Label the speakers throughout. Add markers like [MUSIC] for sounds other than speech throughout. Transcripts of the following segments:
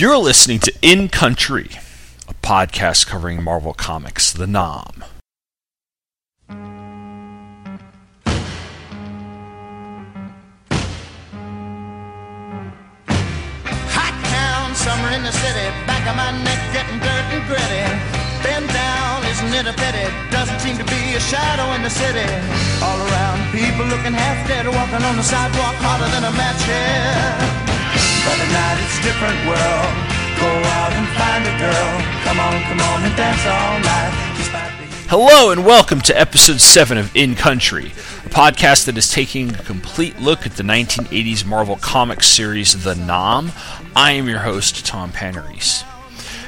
Speaker 1: You're listening to In Country, a podcast covering Marvel Comics, the Nam.
Speaker 2: Hot town, summer in the city, back of my neck getting dirt and gritty. Bend down, isn't it a pity? Doesn't seem to be a shadow in the city. All around, people looking half dead, walking on the sidewalk harder than a match here. But it's a different world. Go out and find a girl. Come on, come on and dance all night.
Speaker 1: Hello and welcome to episode 7 of In Country, a podcast that is taking a complete look at the 1980s Marvel Comics series The Nam. I am your host, Tom Panarese.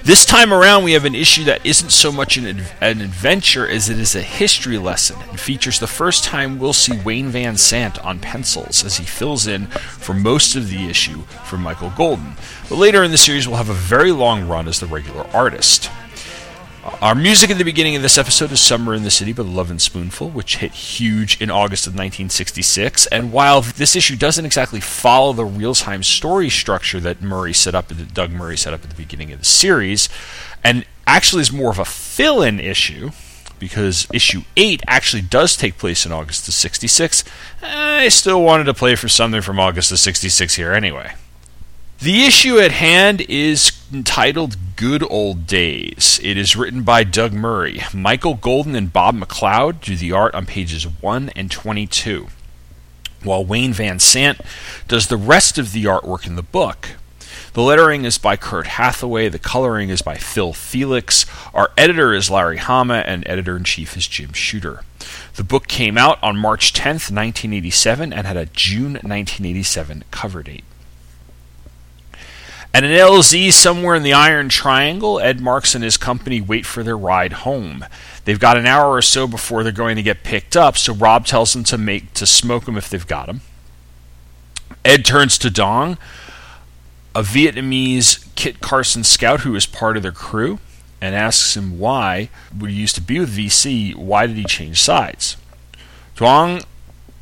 Speaker 1: This time around, we have an issue that isn't so much an, an adventure as it is a history lesson and features the first time we'll see Wayne Vansant on pencils as he fills in for most of the issue for Michael Golden. But later in the series, we'll have a very long run as the regular artist. Our music at the beginning of this episode is Summer in the City by Lovin' Spoonful, which hit huge in August of 1966. And while this issue doesn't exactly follow the real time story structure that Murray set up, that Doug Murray set up at the beginning of the series, and actually is more of a fill in issue, because issue 8 actually does take place in August of 66, I still wanted to play for something from August of 66 here anyway. The issue at hand is entitled Good Old Days. It is written by Doug Murray. Michael Golden and Bob McLeod do the art on pages 1 and 22, while Wayne Vansant does the rest of the artwork in the book. The lettering is by Kurt Hathaway, the coloring is by Phil Felix, our editor is Larry Hama, and editor in chief is Jim Shooter. The book came out on March 10th, 1987, and had a June 1987 cover date. At an LZ somewhere in the Iron Triangle, Ed Marks and his company wait for their ride home. They've got an hour or so before they're going to get picked up, so Rob tells them to make to smoke them if they've got them. Ed turns to Duong, a Vietnamese Kit Carson scout who is part of their crew, and asks him why, when he used to be with VC, why did he change sides? Duong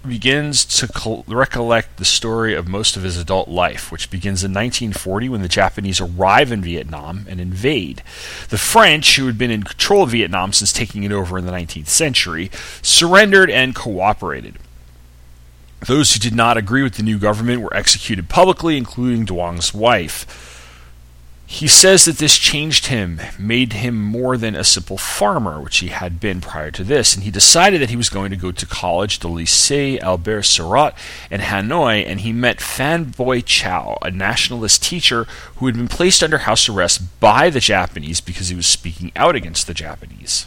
Speaker 1: begins to col- recollect the story of most of his adult life, which begins in 1940 when the Japanese arrive in Vietnam and invade. The French, who had been in control of Vietnam since taking it over in the 19th century, surrendered and cooperated. Those who did not agree with the new government were executed publicly, including Duong's wife. He says that this changed him, made him more than a simple farmer, which he had been prior to this, and he decided that he was going to go to college, the Lycée Albert Sarraut in Hanoi, and he met Phan Boi Chau, a nationalist teacher who had been placed under house arrest by the Japanese because he was speaking out against the Japanese.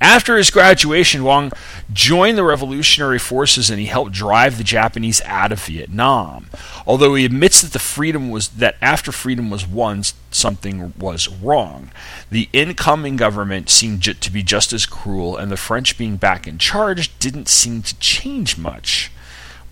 Speaker 1: After his graduation, Duong joined the revolutionary forces and he helped drive the Japanese out of Vietnam. Although he admits that the freedom was that after freedom was won, something was wrong. The incoming government seemed to be just as cruel, and the French being back in charge didn't seem to change much.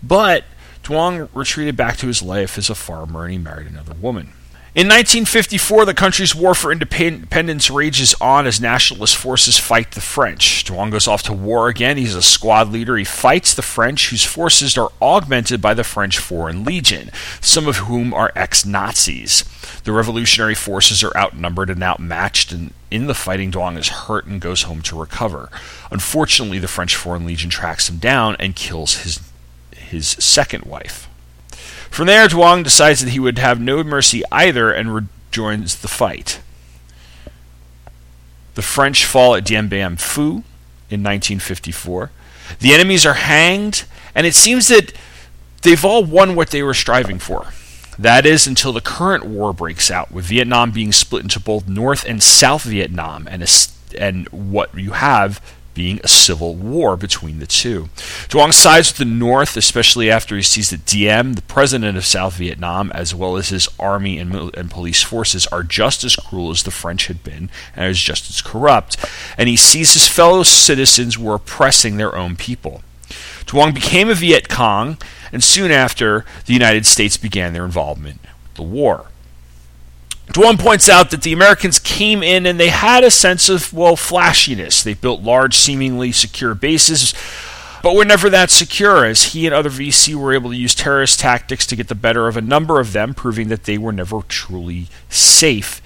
Speaker 1: But Duong retreated back to his life as a farmer and he married another woman. In 1954, the country's war for independence rages on as nationalist forces fight the French. Duong goes off to war again. He's a squad leader. He fights the French, whose forces are augmented by the French Foreign Legion, some of whom are ex Nazis. The revolutionary forces are outnumbered and outmatched, and in the fighting, Duong is hurt and goes home to recover. Unfortunately, the French Foreign Legion tracks him down and kills his, his second wife. From there, Duong decides that he would have no mercy either and rejoins the fight. The French fall at Dien Bien Phu in 1954. The enemies are hanged, and it seems that they've all won what they were striving for. That is until the current war breaks out, with Vietnam being split into both North and South Vietnam, and, a, and what you have being a civil war between the two. Duong sides with the North, especially after he sees that Diem, the president of South Vietnam, as well as his army and, and police forces, are just as cruel as the French had been and is just as corrupt. And he sees his fellow citizens were oppressing their own people. Duong became a Viet Cong, and soon after, the United States began their involvement with the war. Duong points out that the Americans came in and they had a sense of, well, flashiness. They built large, seemingly secure bases, but were never that secure, as he and other VC were able to use terrorist tactics to get the better of a number of them, proving that they were never truly safe.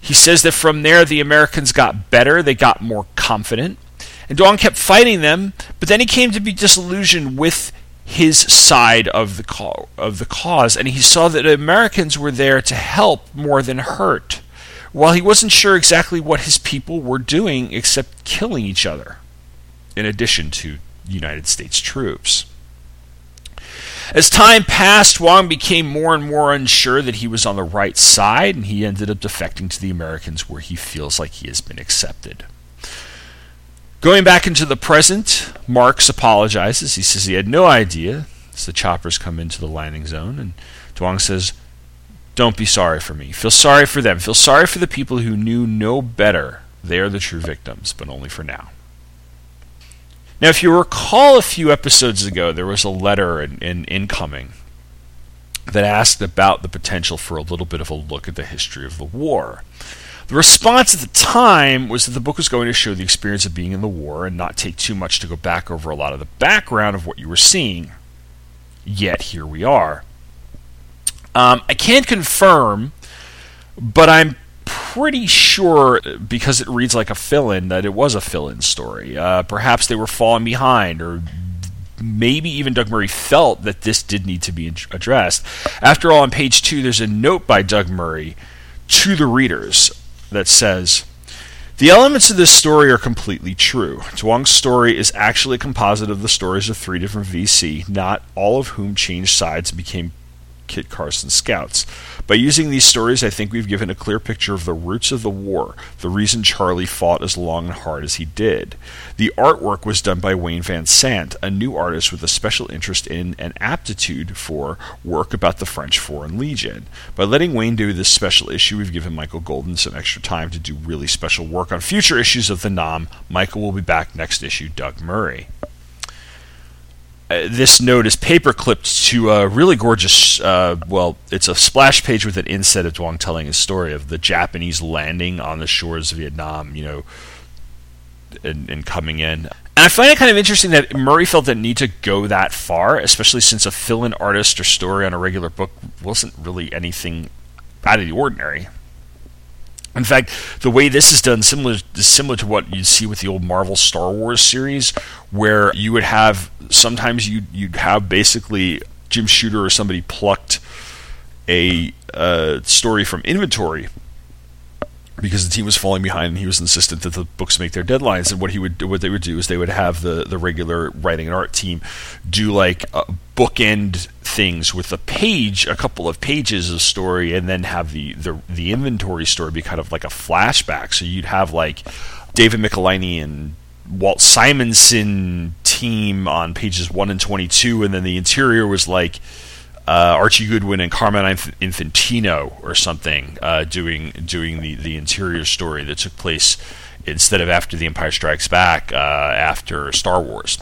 Speaker 1: He says that from there the Americans got better, they got more confident, and Duong kept fighting them, but then he came to be disillusioned with his side of the co- of the cause, and he saw that Americans were there to help more than hurt. While he wasn't sure exactly what his people were doing except killing each other, in addition to United States troops. As time passed, Duong became more and more unsure that he was on the right side, and he ended up defecting to the Americans where he feels like he has been accepted. Going back into the present, Marks apologizes. He says he had no idea as the choppers come into the landing zone, and Duong says, Don't be sorry for me. Feel sorry for them. Feel sorry for the people who knew no better. They are the true victims, but only for now. Now, if you recall a few episodes ago, there was a letter in, in incoming that asked about the potential for a little bit of a look at the history of the war. The response at the time was that the book was going to show the experience of being in the war and not take too much to go back over a lot of the background of what you were seeing. Yet here we are. Um, I can't confirm, but I'm pretty sure because it reads like a fill-in that it was a fill-in story. Uh, perhaps they were falling behind, or maybe even Doug Murray felt that this did need to be addressed. After all, on page two, there's a note by Doug Murray to the readers that says, the elements of this story are completely true. Duong's story is actually a composite of the stories of three different VC, not all of whom changed sides and became Kit Carson scouts. By using these stories, I think we've given a clear picture of the roots of the war, the reason Charlie fought as long and hard as he did. The artwork was done by Wayne Vansant, a new artist with a special interest in and aptitude for work about the French Foreign Legion. By letting Wayne do this special issue, we've given Michael Golden some extra time to do really special work on future issues of the Nam. Michael will be back next issue, Doug Murray. Uh, this note is paper clipped to a really gorgeous. Uh, well, it's a splash page with an inset of Duong telling his story of the Japanese landing on the shores of Vietnam. You know, and, and coming in. And I find it kind of interesting that Murray felt the need to go that far, especially since a fill-in artist or story on a regular book wasn't really anything out of the ordinary. In fact, the way this is done similar is similar to what you'd see with the old Marvel Star Wars series, where you would have sometimes you you'd have basically Jim Shooter or somebody plucked a uh, story from inventory because the team was falling behind and he was insistent that the books make their deadlines. And what he would what they would do is they would have the the regular writing and art team do like uh, bookend things with a page a couple of pages of story and then have the the, the inventory story be kind of like a flashback. So you'd have like David Michelinie and Walt Simonson team on pages 1 and 22 and then the interior was like uh, Archie Goodwin and Carmine Infantino or something uh, doing doing the, the interior story that took place instead of after The Empire Strikes Back uh, after Star Wars.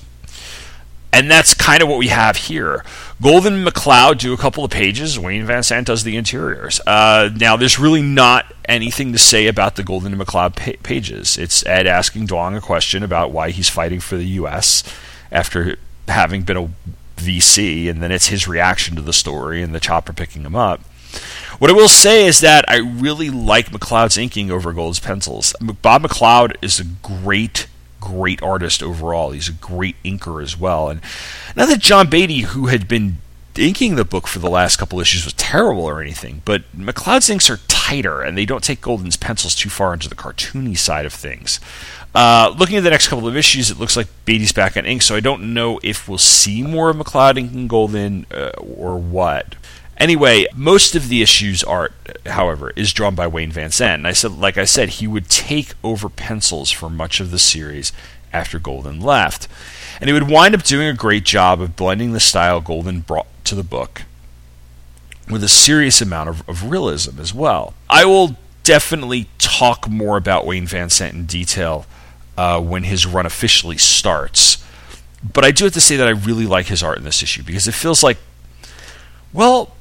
Speaker 1: And that's kind of what we have here. Golden McLeod do a couple of pages. Wayne Vansant does the interiors. Uh, now, there's really not anything to say about the Golden McLeod pa- pages. It's Ed asking Duong a question about why he's fighting for the U.S. after having been a VC, and then it's his reaction to the story and the chopper picking him up. What I will say is that I really like McLeod's inking over Gold's pencils. Bob McLeod is a great, great artist overall. He's a great inker as well. And not that John Beatty, who had been inking the book for the last couple issues, was terrible or anything, but McLeod's inks are tighter and they don't take Golden's pencils too far into the cartoony side of things. Uh, looking at the next couple of issues, it looks like Beatty's back on ink, so I don't know if we'll see more of McLeod inking Golden uh, or what. Anyway, most of the issues art, however, is drawn by Wayne Vansant. And I said, like I said, he would take over pencils for much of the series after Golden left, and he would wind up doing a great job of blending the style Golden brought to the book with a serious amount of, of realism as well. I will definitely talk more about Wayne Vansant in detail uh, when his run officially starts. But I do have to say that I really like his art in this issue because it feels like, well,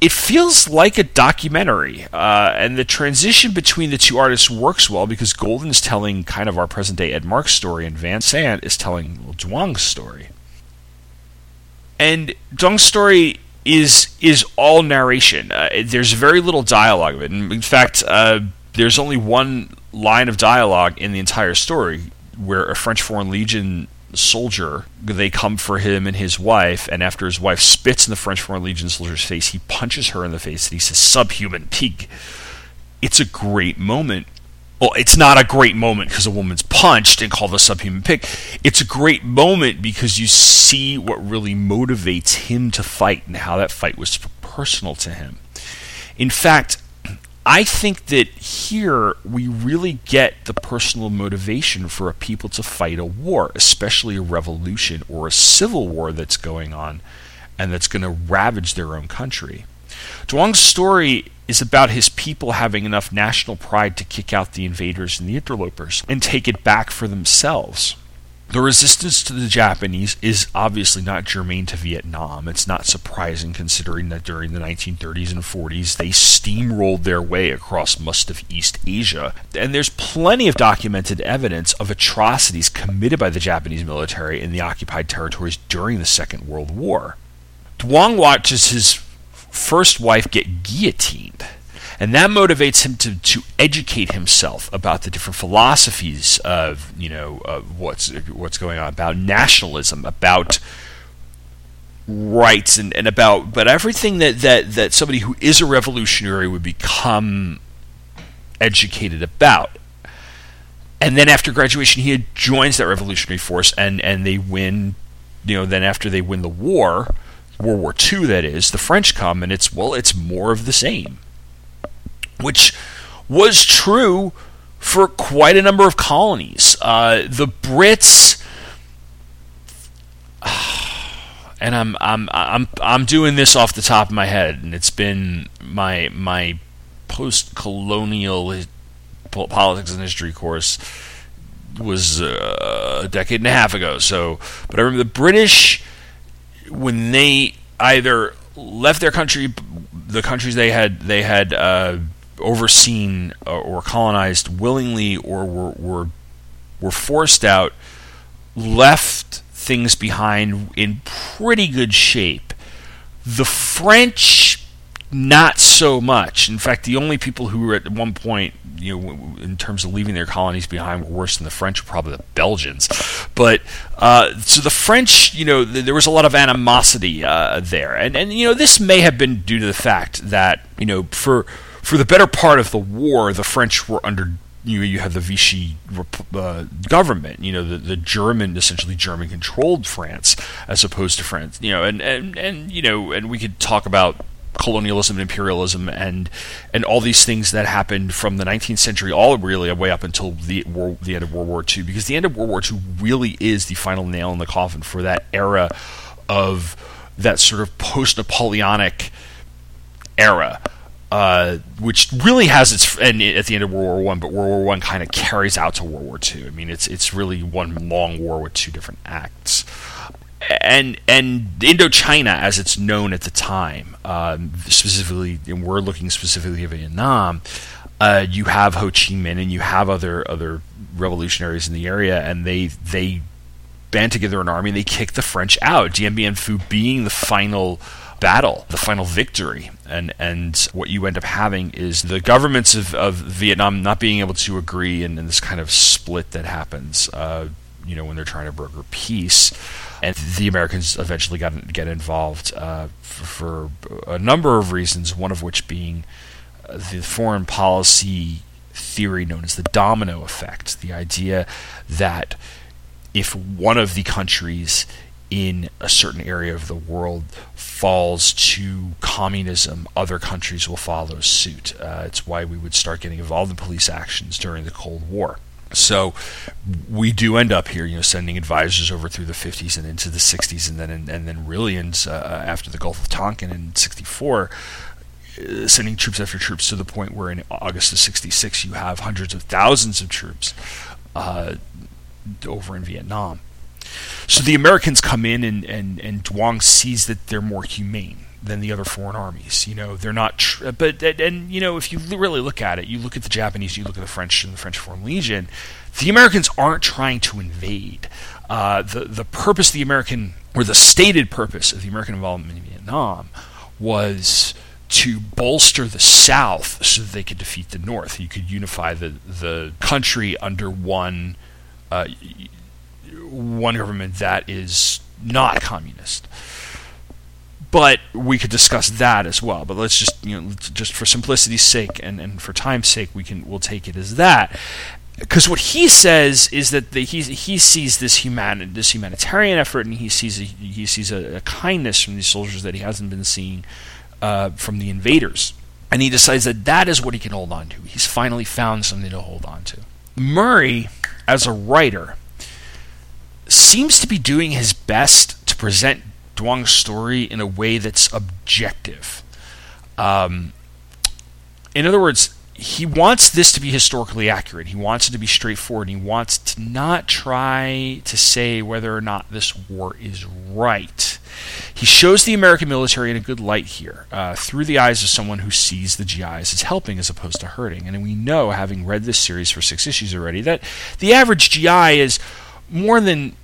Speaker 1: it feels like a documentary, uh, and the transition between the two artists works well because Golden's telling kind of our present day Ed Mark's story, and Vansant is telling Duong's story. And Duong's story is is all narration. Uh, there's very little dialogue of it. In fact, uh, there's only one line of dialogue in the entire story where a French Foreign Legion soldier. They come for him and his wife, and after his wife spits in the French Foreign Legion soldier's face, he punches her in the face and he says, "Subhuman pig." It's a great moment. Well, it's not a great moment because a woman's punched and called a subhuman pig. It's a great moment because you see what really motivates him to fight and how that fight was personal to him. In fact, I think that here we really get the personal motivation for a people to fight a war, especially a revolution or a civil war that's going on and that's going to ravage their own country. Duong's story is about his people having enough national pride to kick out the invaders and the interlopers and take it back for themselves. The resistance to the Japanese is obviously not germane to Vietnam. It's not surprising considering that during the 1930s and 40s they steamrolled their way across most of East Asia. And there's plenty of documented evidence of atrocities committed by the Japanese military in the occupied territories during the Second World War. Duong watches his first wife get guillotined. And that motivates him to, to educate himself about the different philosophies of you know of what's what's going on about nationalism about rights and, and about but everything that, that that somebody who is a revolutionary would become educated about. And then after graduation he joins that revolutionary force and and they win you know then after they win the war World War II that is the French come and it's well it's more of the same which was true for quite a number of colonies. Uh, the Brits, [SIGHS] and I'm I'm I'm I'm doing this off the top of my head, and it's been my my post-colonial politics and history course was uh, a decade and a half ago. So, but I remember the British when they either left their country, the countries they had they had uh, overseen uh, or colonized willingly or were, were, were forced out left things behind in pretty good shape. The French, not so much. In fact, the only people who were at one point, you know, in terms of leaving their colonies behind, were worse than the French, probably the Belgians. But uh, so the French, you know, th- there was a lot of animosity uh, there, and and you know, this may have been due to the fact that you know for for the better part of the war, the French were under you you have the Vichy uh, government, you know, the, the German, essentially German controlled France as opposed to France, you know, and, and, and, you know, and we could talk about colonialism and imperialism and, and all these things that happened from the 19th century all really way up until the, war, the end of World War II, because the end of World War II really is the final nail in the coffin for that era of that sort of post-Napoleonic era uh, which really has its and at the end of World War One, but World War One kind of carries out to World War Two. I mean, it's it's really one long war with two different acts. And and Indochina, as it's known at the time, um, specifically, and we're looking specifically at Vietnam. Uh, you have Ho Chi Minh and you have other other revolutionaries in the area, and they they band together an army and they kick the French out. Dien Bien Phu being the final battle, the final victory. And and what you end up having is the governments of, of Vietnam not being able to agree, and, and this kind of split that happens. Uh, you know when they're trying to broker peace, and the Americans eventually got get involved uh, for, for, a number of reasons. One of which being uh, the foreign policy theory known as the domino effect, the idea that if one of the countries in a certain area of the world falls to communism, other countries will follow suit. Uh, it's why we would start getting involved in police actions during the Cold War. So we do end up here, you know, sending advisors over through the 50s and into the 60s, and then and, and then really uh, after the Gulf of Tonkin in '64, uh, sending troops after troops to the point where in August of '66 you have hundreds of thousands of troops uh, over in Vietnam. So the Americans come in, and, and, and Duong sees that they're more humane. Than the other foreign armies. You know, they're not. Tr- but and, and you know, if you really look at it, you look at the Japanese, you look at the French and the French Foreign Legion. The Americans aren't trying to invade. Uh, the the purpose of the American or the stated purpose of the American involvement in Vietnam was to bolster the South so that they could defeat the North. You could unify the the country under one uh, one government that is not communist but we could discuss that as well. But let's just you know just for simplicity's sake and, and for time's sake, we can we'll take it as that. Because what he says is that the, he he sees this human this humanitarian effort and he sees a, he sees a, a kindness from these soldiers that he hasn't been seeing uh, from the invaders, and he decides that that is what he can hold on to. He's finally found something to hold on to. Murray, as a writer, seems to be doing his best to present Duong's story in a way that's objective. Um, in other words, he wants this to be historically accurate. He wants it to be straightforward. He wants to not try to say whether or not this war is right. He shows the American military in a good light here, uh, through the eyes of someone who sees the GIs as helping as opposed to hurting. And we know, having read this series for six issues already, that the average GI is more than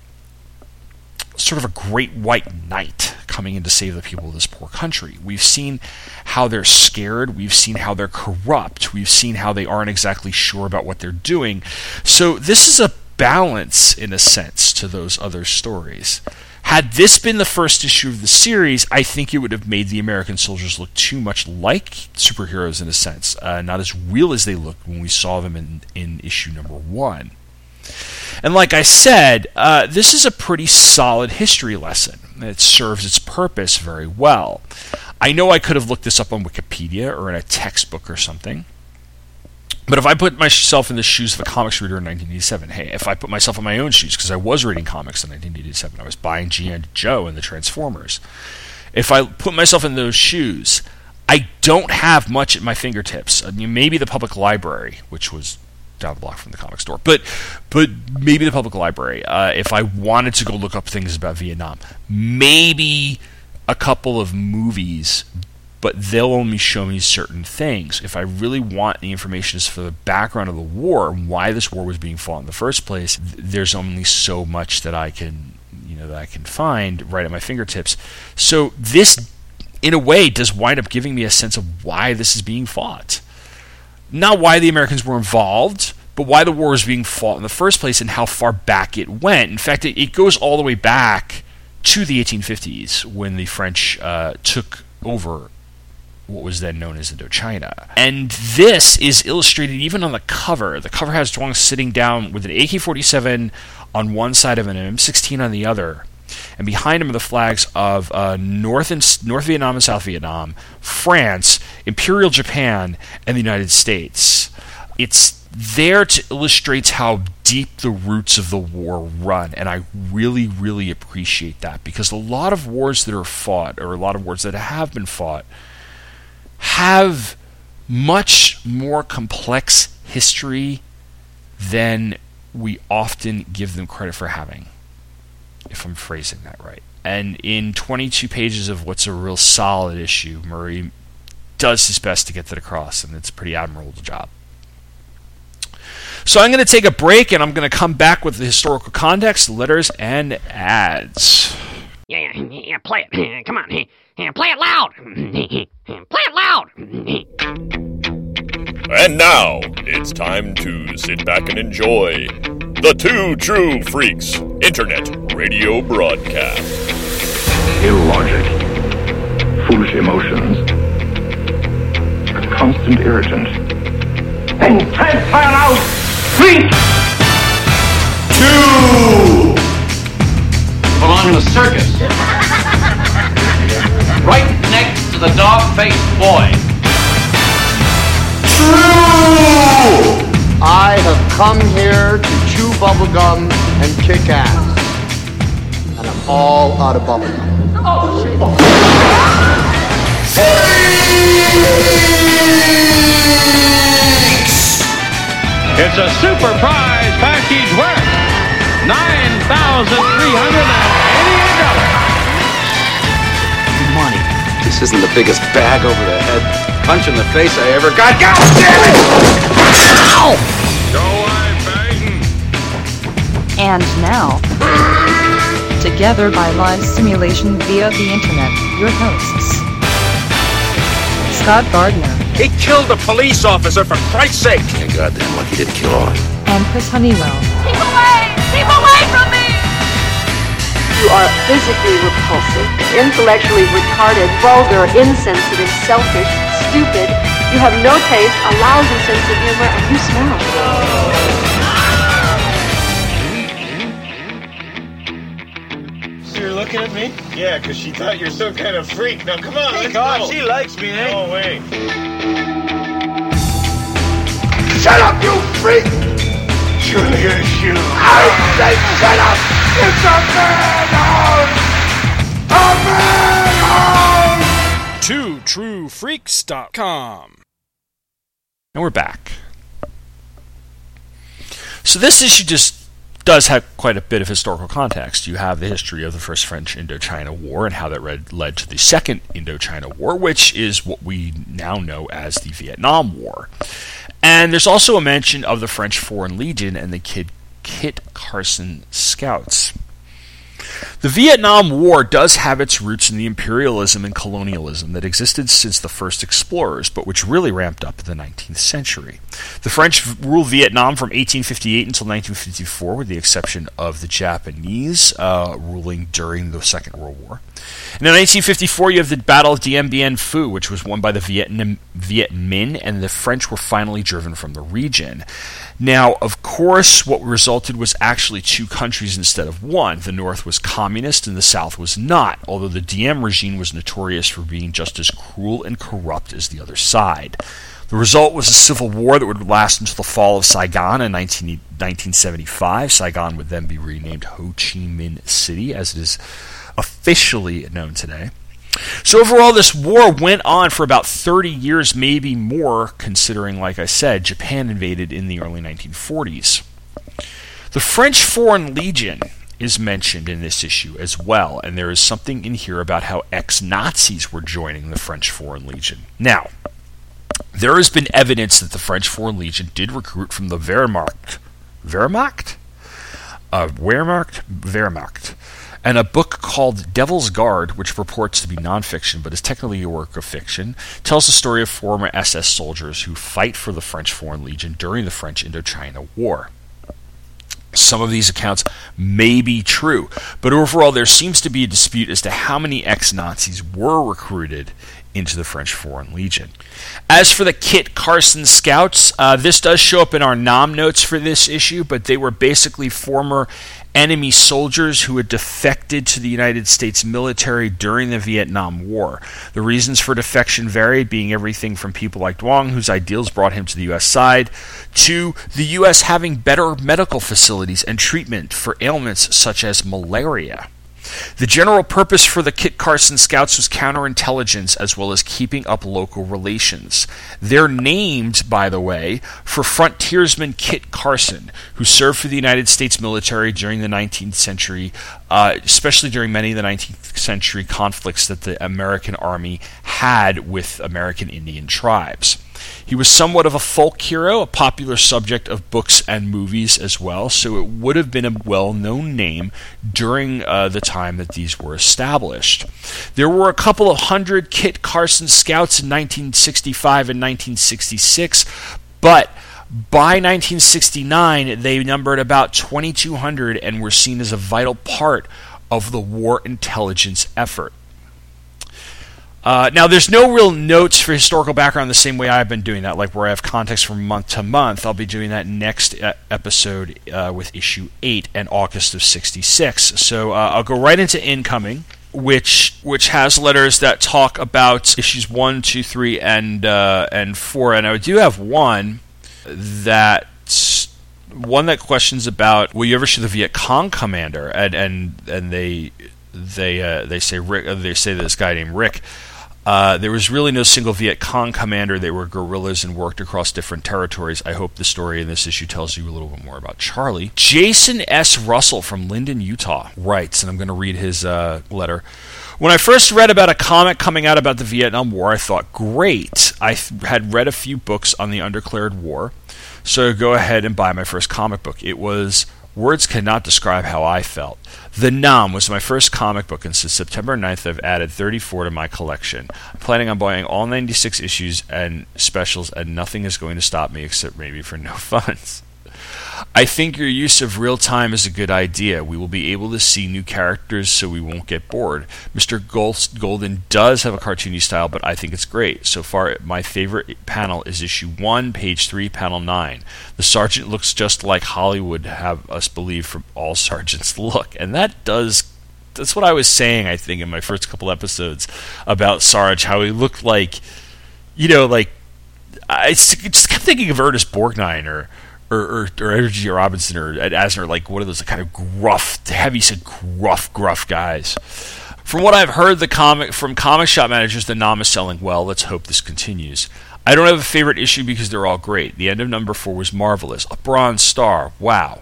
Speaker 1: sort of a great white knight coming in to save the people of this poor country. We've seen how they're scared, we've seen how they're corrupt, we've seen how they aren't exactly sure about what they're doing. So this is a balance, in a sense, to those other stories. Had this been the first issue of the series, I think it would have made the American soldiers look too much like superheroes in a sense, uh, not as real as they looked when we saw them in, in issue number one. And like I said, uh, this is a pretty solid history lesson. It serves its purpose very well. I know I could have looked this up on Wikipedia or in a textbook or something. But if I put myself in the shoes of a comics reader in 1987, hey, if I put myself in my own shoes, because I was reading comics in 1987, I was buying G.I. Joe and the Transformers. If I put myself in those shoes, I don't have much at my fingertips. I mean, maybe the public library, which was down the block from the comic store. But but maybe the public library. Uh, if I wanted to go look up things about Vietnam, maybe a couple of movies, but they'll only show me certain things. If I really want the information as for the background of the war and why this war was being fought in the first place, th- there's only so much that I can you know that I can find right at my fingertips. So this in a way does wind up giving me a sense of why this is being fought not why the Americans were involved, but why the war was being fought in the first place and how far back it went. In fact, it, it goes all the way back to the 1850s when the French uh, took over what was then known as Indochina. And this is illustrated even on the cover. The cover has Duong sitting down with an AK 47 on one side of an M16 on the other and behind him are the flags of uh, North and North Vietnam and South Vietnam, France, Imperial Japan, and the United States. It's there to illustrate how deep the roots of the war run, and I really, really appreciate that because a lot of wars that are fought, or a lot of wars that have been fought, have much more complex history than we often give them credit for having if I'm phrasing that right. And in 22 pages of what's a real solid issue, Murray does his best to get that across, and it's a pretty admirable job. So I'm going to take a break, and I'm going to come back with the historical context, letters, and ads.
Speaker 3: Yeah, yeah, yeah, play it. Come on. Yeah, play it [LAUGHS] [LAUGHS] loud. [LAUGHS] Play it loud.
Speaker 4: And now it's time to sit back and enjoy the Two True Freaks Internet Radio Broadcast.
Speaker 5: illogic, foolish emotions, a constant irritant.
Speaker 6: Then transfer out three.
Speaker 7: belong in a circus. [LAUGHS] right next to the dog-faced boy. True!
Speaker 8: I have come here to chew bubblegum and kick ass. And I'm all out of bubblegum.
Speaker 7: It's a super prize package worth nine thousand three hundred and eighty-eight dollars.
Speaker 9: Money This isn't the biggest bag over the head punch in the face I ever got. God damn it!
Speaker 10: And now, together by live simulation via the internet, your hosts, Scott Gardner
Speaker 11: He killed a police officer, for Christ's sake!
Speaker 9: You're goddamn lucky didn't kill on.
Speaker 10: and Chris Honeywell.
Speaker 12: Keep away! Keep away from me!
Speaker 13: You are physically repulsive, intellectually retarded, vulgar, insensitive, selfish, stupid. You have no taste, a lousy sense of humor, and you smell.
Speaker 14: Looking at me? Yeah, because she thought you're some kind of freak. Now come on, let's
Speaker 15: God,
Speaker 14: go.
Speaker 15: she likes me, eh?
Speaker 14: No way.
Speaker 6: Shut up, you freak! Julius, you. I say shut up! It's a madhouse! A madhouse!
Speaker 16: TwoTrueFreaks.com.
Speaker 1: And we're back. So this issue just does have quite a bit of historical context. You have the history of the first French Indochina War and how that read, led to the second Indochina War, which is what we now know as the Vietnam War. And there's also a mention of the French Foreign Legion and the Kid Kit Carson Scouts. The Vietnam War does have its roots in the imperialism and colonialism that existed since the first explorers, but which really ramped up in the 19th century. The French ruled Vietnam from 1858 until 1954, with the exception of the Japanese uh, ruling during the Second World War. And in 1954, you have the Battle of Dien Bien Phu, which was won by the Vietnam, Viet Minh, and the French were finally driven from the region. Now, of course, what resulted was actually two countries instead of one. The North was communist and the South was not, although the Diem regime was notorious for being just as cruel and corrupt as the other side. The result was a civil war that would last until the fall of Saigon in 19, 1975. Saigon would then be renamed Ho Chi Minh City, as it is officially known today. So overall, this war went on for about 30 years, maybe more, considering, like I said, Japan invaded in the early 1940s. The French Foreign Legion is mentioned in this issue as well, and there is something in here about how ex Nazis were joining the French Foreign Legion. Now, there has been evidence that the French Foreign Legion did recruit from the Wehrmacht. Wehrmacht? Uh, Wehrmacht? Wehrmacht and a book called Devil's Guard, which purports to be nonfiction but is technically a work of fiction, tells the story of former SS soldiers who fight for the French Foreign Legion during the French Indochina War. Some of these accounts may be true, but overall there seems to be a dispute as to how many ex Nazis were recruited into the French Foreign Legion. As for the Kit Carson Scouts, uh, this does show up in our Nam notes for this issue, but they were basically former enemy soldiers who had defected to the United States military during the Vietnam War. The reasons for defection varied, being everything from people like Duong, whose ideals brought him to the U.S. side, to the U.S. having better medical facilities and treatment for ailments such as malaria. The general purpose for the Kit Carson Scouts was counterintelligence as well as keeping up local relations. They're named, by the way, for frontiersman Kit Carson, who served for the United States military during the 19th century, uh, especially during many of the 19th century conflicts that the American Army had with American Indian tribes. He was somewhat of a folk hero, a popular subject of books and movies as well, so it would have been a well known name during uh, the time that these were established. There were a couple of hundred Kit Carson scouts in 1965 and 1966, but by 1969 they numbered about 2,200 and were seen as a vital part of the war intelligence effort. Uh, now, there's no real notes for historical background the same way I've been doing that, like where I have context from month to month. I'll be doing that next episode uh, with issue 8 and August of 66. So uh, I'll go right into incoming, which which has letters that talk about issues 1, 2, 3, and, uh, and 4. And I do have one that one that questions about will you ever shoot the Viet Cong commander and and and they they uh, they say Rick they say this guy named Rick uh, there was really no single Viet Cong commander. They were guerrillas and worked across different territories. I hope the story in this issue tells you a little bit more about Charlie. Jason S. Russell from Linden, Utah writes, and I'm going to read his uh, letter. When I first read about a comic coming out about the Vietnam War, I thought, great. I th- had read a few books on the undeclared war, so go ahead and buy my first comic book. It was Words cannot describe how I felt. The Nam was my first comic book, and since September 9th, I've added 34 to my collection. I'm planning on buying all 96 issues and specials, and nothing is going to stop me except maybe for no [LAUGHS] funds. I think your use of real time is a good idea. We will be able to see new characters so we won't get bored. Mr. Golden does have a cartoony style, but I think it's great. So far, my favorite panel is issue 1, page 3, panel 9. The sergeant looks just like Hollywood have us believe from all [LAUGHS] sergeants look. And that does that's what I was saying, I think, in my first couple episodes about Sarge, how he looked like, you know, like I just kept thinking of Ernest Borgnine or or or, or G. Robinson or Ed Asner, like one of those kind of gruff, heavy gruff, gruff guys. From what I've heard, the comic from comic shop managers, the Nam is selling well. Let's hope this continues. I don't have a favorite issue because they're all great. The end of number four was marvelous. A bronze star. Wow.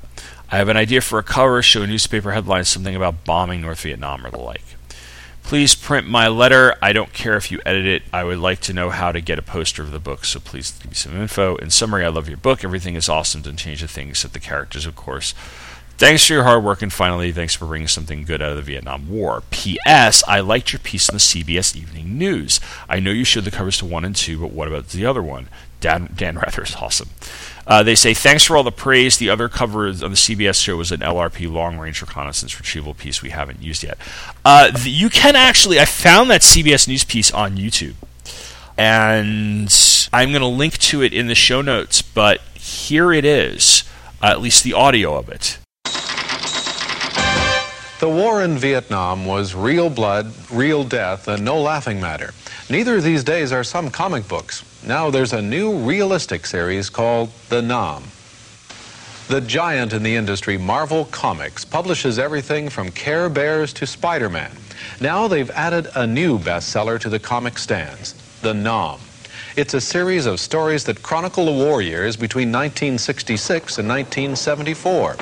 Speaker 1: I have an idea for a cover, show a newspaper headline, something about bombing North Vietnam or the like. Please print my letter. I don't care if you edit it. I would like to know how to get a poster of the book, so please give me some info. In summary, I love your book. Everything is awesome. Don't change the thing except the characters, of course. Thanks for your hard work, and finally, thanks for bringing something good out of the Vietnam War. P.S. I liked your piece on the CBS Evening News. I know you showed the covers to one and two, but what about the other one? Dan, Dan Rather is awesome. Uh, they say, thanks for all the praise. The other cover on the CBS show was an LRP long range reconnaissance retrieval piece we haven't used yet. Uh, the, you can actually, I found that CBS News piece on YouTube. And I'm going to link to it in the show notes, but here it is, uh, at least the audio of it.
Speaker 15: The war in Vietnam was real blood, real death, and no laughing matter. Neither of these days are some comic books. Now there's a new realistic series called The Nam. The giant in the industry, Marvel Comics, publishes everything from Care Bears to Spider-Man. Now they've added a new bestseller to the comic stands, The Nam. It's a series of stories that chronicle the war years between 1966 and 1974,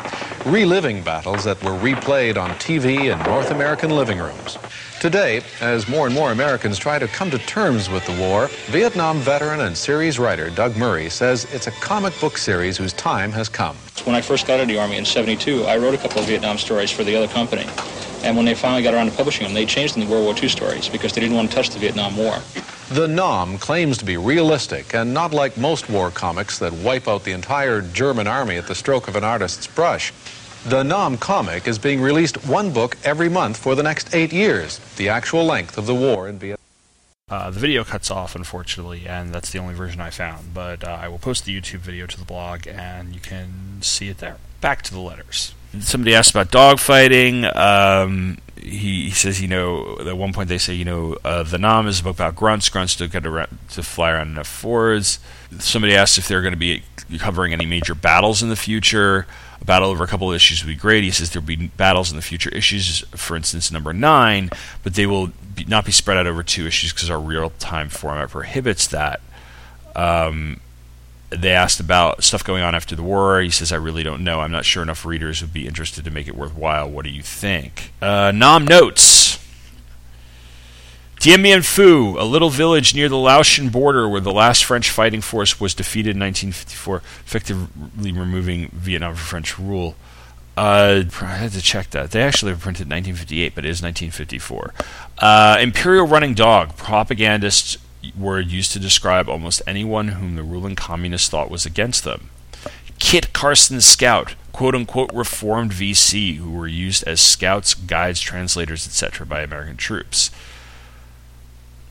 Speaker 15: reliving battles that were replayed on TV in North American living rooms. Today, as more and more Americans try to come to terms with the war, Vietnam veteran and series writer Doug Murray says it's a comic book series whose time has come.
Speaker 17: When I first got out of the Army in 72, I wrote a couple of Vietnam stories for the other company. And when they finally got around to publishing them, they changed them to World War II stories because they didn't want to touch the Vietnam War.
Speaker 15: The Nam claims to be realistic and not like most war comics that wipe out the entire German army at the stroke of an artist's brush. The Nam comic is being released one book every month for the next eight years, the actual length of the war in Vietnam.
Speaker 1: Uh, the video cuts off, unfortunately, and that's the only version I found. But uh, I will post the YouTube video to the blog, and you can see it there. Back to the letters. Somebody asked about dogfighting. Um, he, he, says, you know, at one point they say, you know, uh, the Nam is a book about grunts. Grunts don't get to, to fly around enough forwards. Somebody asked if they're going to be covering any major battles in the future a battle over a couple of issues would be great. He says there'll be battles in the future issues, for instance, number nine, but they will be, not be spread out over two issues because our real time format prohibits that. Um, they asked about stuff going on after the war. He says, I really don't know. I'm not sure enough readers would be interested to make it worthwhile. What do you think? Uh, Nam notes. Dien Bien Phu, a little village near the Laotian border where the last French fighting force was defeated in 1954, effectively removing Vietnam from French rule. Uh, I had to check that. They actually printed 1958, but it is 1954. Uh, Imperial Running Dog, propagandists were used to describe almost anyone whom the ruling communists thought was against them. Kit Carson Scout, quote unquote reformed VC, who were used as scouts, guides, translators, etc. by American troops.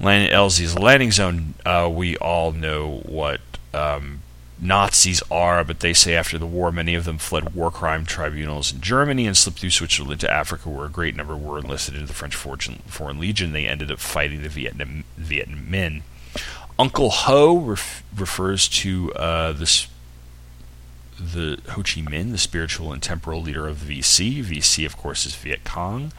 Speaker 1: Land- LZ's landing zone, uh, we all know what um, Nazis are, but they say after the war, many of them fled war crime tribunals in Germany and slipped through Switzerland to Africa, where a great number were enlisted into the French Foreign Legion. They ended up fighting the Vietnam Minh. Uncle Ho ref- refers to uh, this the Ho Chi Minh, the spiritual and temporal leader of the VC. VC, of course, is Viet Cong.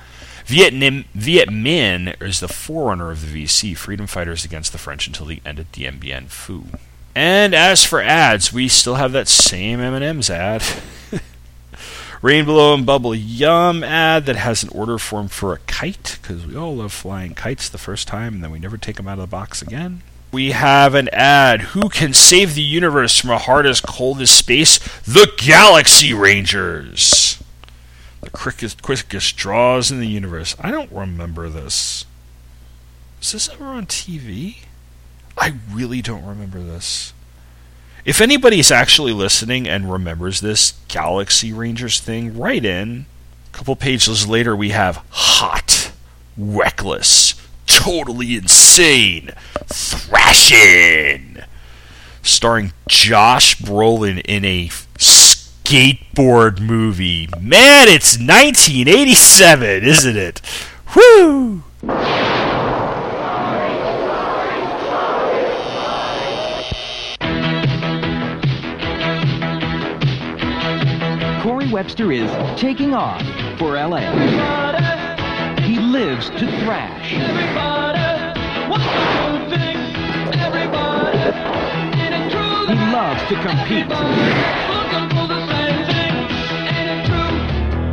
Speaker 1: Vietnam, Viet Minh is the forerunner of the VC, freedom fighters against the French until the end of Dien Bien Phu. And as for ads, we still have that same M&M's ad. [LAUGHS] Rainbow and Bubble Yum ad that has an order form for a kite because we all love flying kites the first time and then we never take them out of the box again. We have an ad. Who can save the universe from a hard as cold as space? The Galaxy Rangers. The quickest, quickest draws in the universe. I don't remember this. Is this ever on TV? I really don't remember this. If anybody's actually listening and remembers this Galaxy Rangers thing, write in. A couple pages later, we have Hot, Reckless, Totally Insane, thrashing, starring Josh Brolin in a skateboard movie. Man, it's 1987, isn't it? Woo!
Speaker 18: Webster is taking off for LA. He lives to thrash. He loves to compete.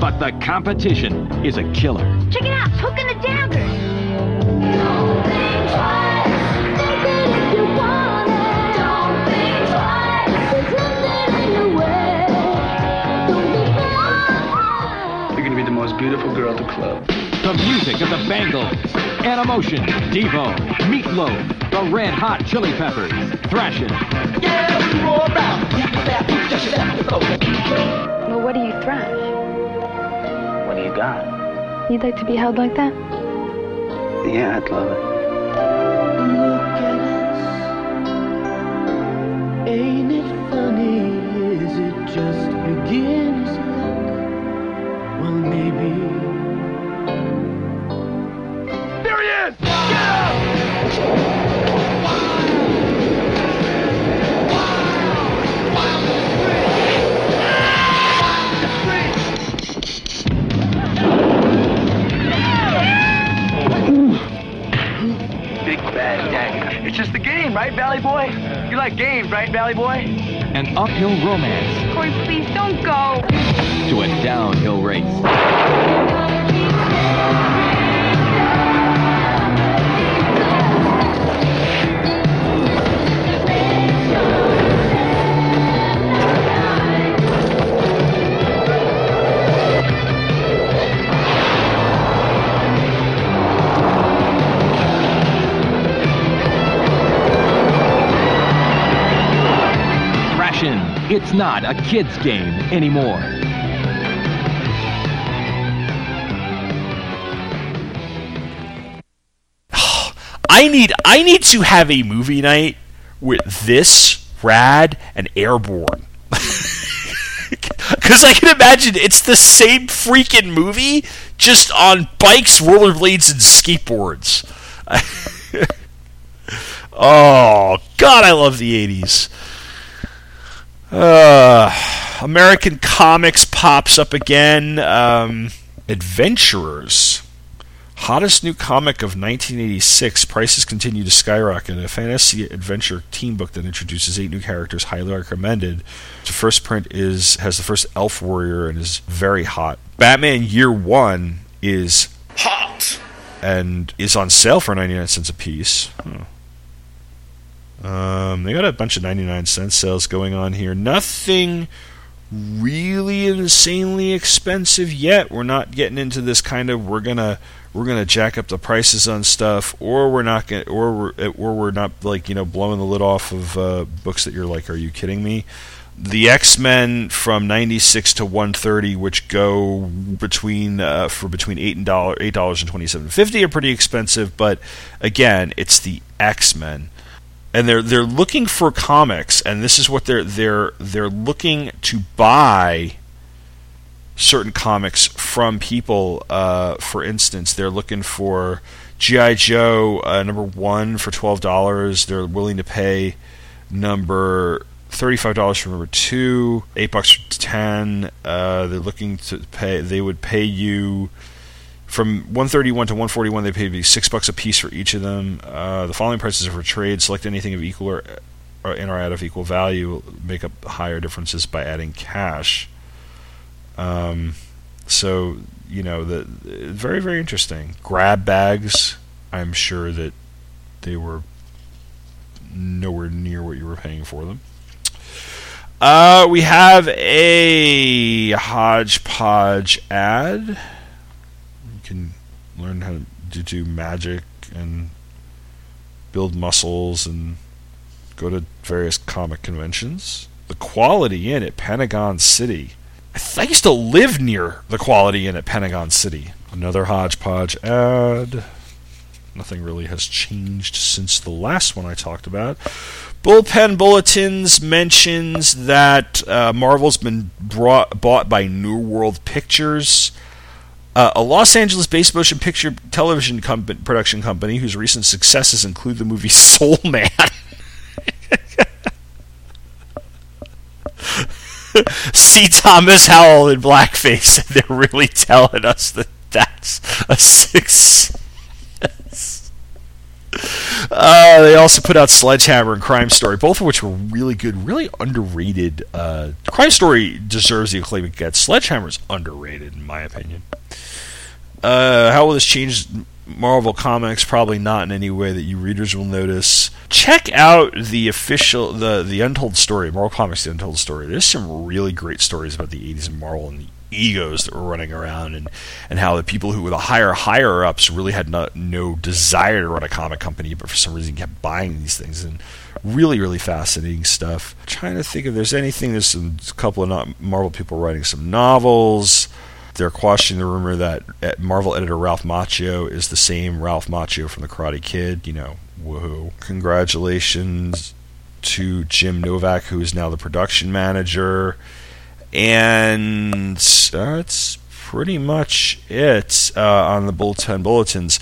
Speaker 18: But the competition is a killer.
Speaker 12: Check it out, Hook and the
Speaker 19: The
Speaker 18: of the Bangles, Animotion, Devo, Meatloaf, the Red Hot Chili Peppers, Thrashin'.
Speaker 13: Well, what do you thrash?
Speaker 19: What do you got?
Speaker 13: You'd like to be held like that?
Speaker 19: Yeah, I'd love it.
Speaker 2: Ain't it funny? Is it just beginner's luck? Well, maybe.
Speaker 19: It's just a game, right, Valley Boy? You like games, right, Valley Boy?
Speaker 18: An uphill romance
Speaker 12: Corey, please don't go.
Speaker 18: to a downhill race. Not a kid's game anymore.
Speaker 1: I need I need to have a movie night with this rad and airborne. [LAUGHS] Because I can imagine it's the same freaking movie, just on bikes, rollerblades, and skateboards. [LAUGHS] oh God, I love the '80s. Uh, American Comics pops up again. Um, Adventurers. Hottest new comic of 1986. Prices continue to skyrocket. A fantasy adventure team book that introduces eight new characters, highly recommended. The first print is has the first elf warrior and is very hot. Batman Year One is
Speaker 6: hot
Speaker 1: and is on sale for 99 cents a piece. Huh. Um, they got a bunch of 99 cent sales going on here. Nothing really insanely expensive yet. We're not getting into this kind of we're gonna we're gonna jack up the prices on stuff, or we're not gonna, or we're or we're not like you know blowing the lid off of uh, books that you're like, are you kidding me? The X Men from '96 to 130, which go between uh, for between eight and eight dollars and twenty seven fifty, are pretty expensive. But again, it's the X Men and they're they're looking for comics, and this is what they're they're they're looking to buy certain comics from people. Uh, for instance, they're looking for GI Joe uh, number one for twelve dollars. They're willing to pay number thirty-five dollars for number two, eight bucks for ten. Uh, they're looking to pay. They would pay you from 131 to 141. They paid me six bucks a piece for each of them. Uh, the following prices are for trade. Select anything of equal or, or in or out of equal value. Make up higher differences by adding cash. Um, so you know the very very interesting grab bags. I'm sure that they were nowhere near what you were paying for them. Uh, we have a hodgepodge ad. Can learn how to do magic and build muscles and go to various comic conventions. The Quality Inn at Pentagon City. I, th- I used to live near the Quality Inn at Pentagon City. Another hodgepodge ad. Nothing really has changed since the last one I talked about. Bullpen Bulletins mentions that uh, Marvel's been brought, bought by New World Pictures, uh, a Los Angeles based motion picture television com- production company whose recent successes include the movie [LAUGHS] Soul Man. [LAUGHS] C. Thomas Howell in blackface, and they're really telling us that that's a success. Uh, they also put out Sledgehammer and Crime Story, both of which were really good, really underrated. Uh, Crime Story deserves the acclaim it gets. Sledgehammer's underrated, in my opinion. Uh, how will this change Marvel Comics? Probably not in any way that you readers will notice. Check out the official, the the Untold Story, Marvel Comics: The Untold Story. There's some really great stories about the '80s and Marvel and the egos that were running around and, and how the people who were the higher higher ups really had no, no desire to run a comic company but for some reason kept buying these things and really really fascinating stuff trying to think if there's anything there's some, a couple of marvel people writing some novels they're quashing the rumor that uh, marvel editor ralph macchio is the same ralph macchio from the karate kid you know woohoo congratulations to jim novak who is now the production manager and that's pretty much it uh, on the Bulletin Bulletins.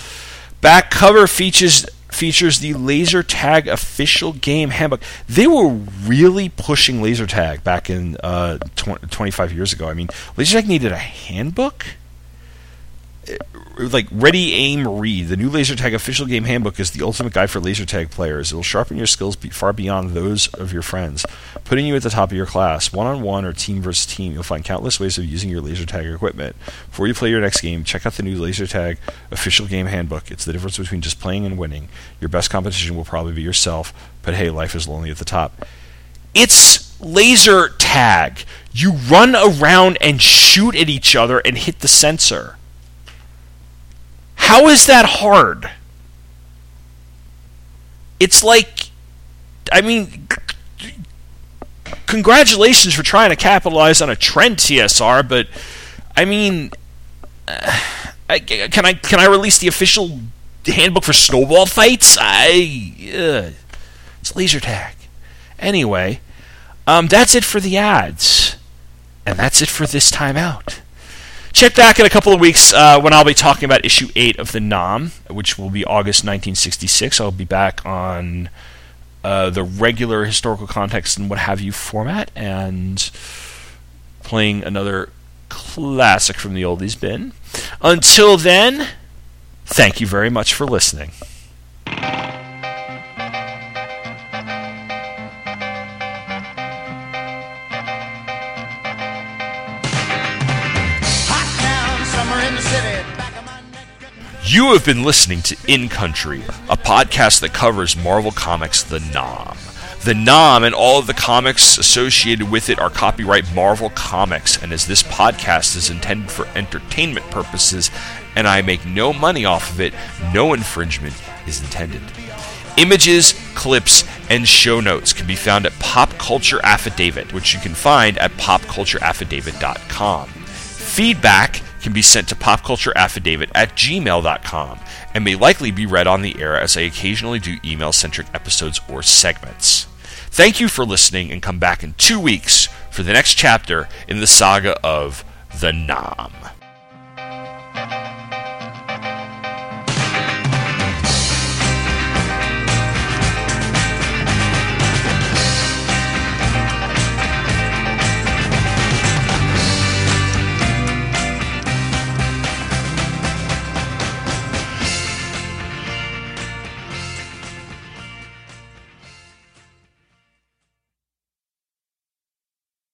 Speaker 1: Back cover features features the laser tag official game handbook. They were really pushing laser tag back in uh, 20, 25 years ago. I mean, laser tag needed a handbook like Ready Aim Read, the new laser tag official game handbook is the ultimate guide for laser tag players. It will sharpen your skills be far beyond those of your friends, putting you at the top of your class. One on one or team versus team, you'll find countless ways of using your laser tag equipment. Before you play your next game, check out the new laser tag official game handbook. It's the difference between just playing and winning. Your best competition will probably be yourself, but hey, life is lonely at the top. It's laser tag. You run around and shoot at each other and hit the sensor. How is that hard? It's like, I mean, congratulations for trying to capitalize on a trend, TSR, but I mean, uh, I, can I can I release the official handbook for snowball fights? I uh, it's laser tag. Anyway, um, that's it for the ads, and that's it for this time out. Check back in a couple of weeks uh, when I'll be talking about issue 8 of the NAM, which will be August 1966. I'll be back on uh, the regular historical context and what have you format and playing another classic from the oldies bin. Until then, thank you very much for listening. You have been listening to In Country, a podcast that covers Marvel Comics The Nam. The Nam and all of the comics associated with it are copyright Marvel Comics, and as this podcast is intended for entertainment purposes and I make no money off of it, no infringement is intended. Images, clips, and show notes can be found at Pop Culture Affidavit, which you can find at popcultureaffidavit.com. Feedback can be sent to popcultureaffidavit at gmail.com and may likely be read on the air as I occasionally do email centric episodes or segments. Thank you for listening and come back in two weeks for the next chapter in the saga of the Nam.